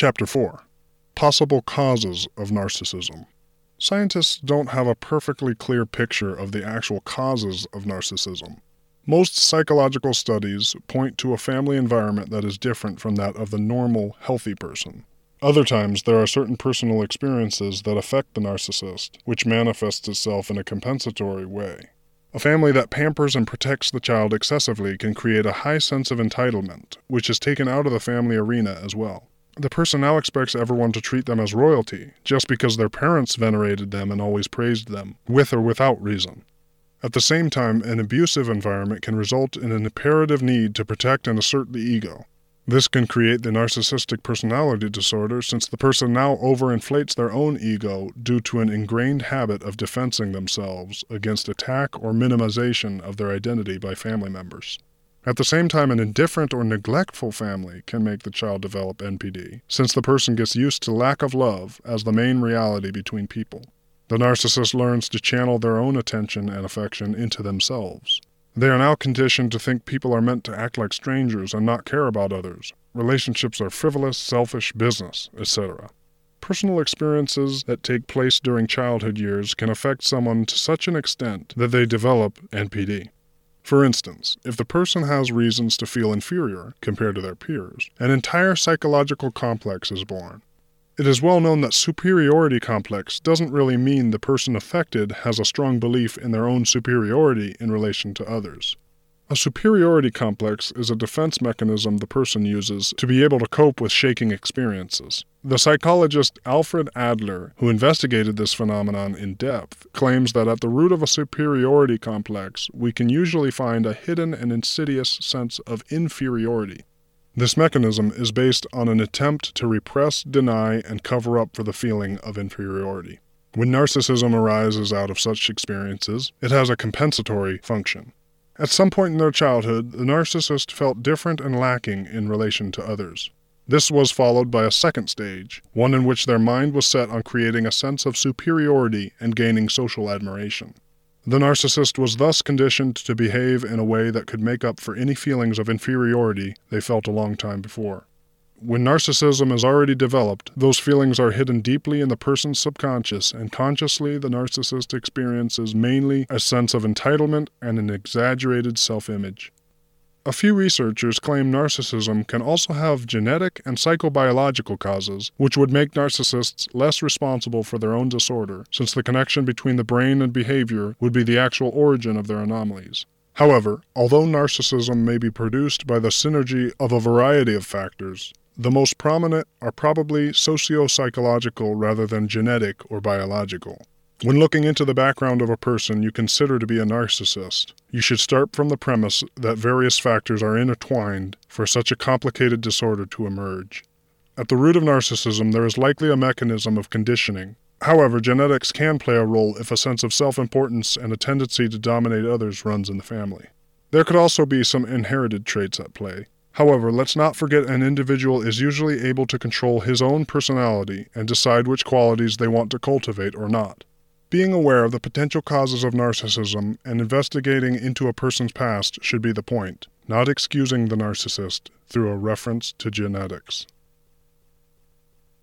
Chapter 4 Possible Causes of Narcissism. Scientists don't have a perfectly clear picture of the actual causes of narcissism. Most psychological studies point to a family environment that is different from that of the normal, healthy person. Other times, there are certain personal experiences that affect the narcissist, which manifests itself in a compensatory way. A family that pampers and protects the child excessively can create a high sense of entitlement, which is taken out of the family arena as well. The person now expects everyone to treat them as royalty, just because their parents venerated them and always praised them, with or without reason. At the same time, an abusive environment can result in an imperative need to protect and assert the ego. This can create the narcissistic personality disorder since the person now overinflates their own ego due to an ingrained habit of defending themselves against attack or minimization of their identity by family members. At the same time, an indifferent or neglectful family can make the child develop NPD, since the person gets used to lack of love as the main reality between people. The narcissist learns to channel their own attention and affection into themselves. They are now conditioned to think people are meant to act like strangers and not care about others. Relationships are frivolous, selfish, business, etc. Personal experiences that take place during childhood years can affect someone to such an extent that they develop NPD. For instance, if the person has reasons to feel inferior compared to their peers, an entire psychological complex is born. It is well known that superiority complex doesn't really mean the person affected has a strong belief in their own superiority in relation to others. A superiority complex is a defense mechanism the person uses to be able to cope with shaking experiences. The psychologist Alfred Adler, who investigated this phenomenon in depth, claims that at the root of a superiority complex, we can usually find a hidden and insidious sense of inferiority. This mechanism is based on an attempt to repress, deny, and cover up for the feeling of inferiority. When narcissism arises out of such experiences, it has a compensatory function. At some point in their childhood, the narcissist felt different and lacking in relation to others. This was followed by a second stage, one in which their mind was set on creating a sense of superiority and gaining social admiration. The narcissist was thus conditioned to behave in a way that could make up for any feelings of inferiority they felt a long time before. When narcissism is already developed, those feelings are hidden deeply in the person's subconscious, and consciously the narcissist experiences mainly a sense of entitlement and an exaggerated self image. A few researchers claim narcissism can also have genetic and psychobiological causes, which would make narcissists less responsible for their own disorder, since the connection between the brain and behavior would be the actual origin of their anomalies. However, although narcissism may be produced by the synergy of a variety of factors, the most prominent are probably socio psychological rather than genetic or biological. When looking into the background of a person you consider to be a narcissist, you should start from the premise that various factors are intertwined for such a complicated disorder to emerge. At the root of narcissism, there is likely a mechanism of conditioning. However, genetics can play a role if a sense of self importance and a tendency to dominate others runs in the family. There could also be some inherited traits at play. However, let's not forget an individual is usually able to control his own personality and decide which qualities they want to cultivate or not. Being aware of the potential causes of narcissism and investigating into a person's past should be the point, not excusing the narcissist through a reference to genetics.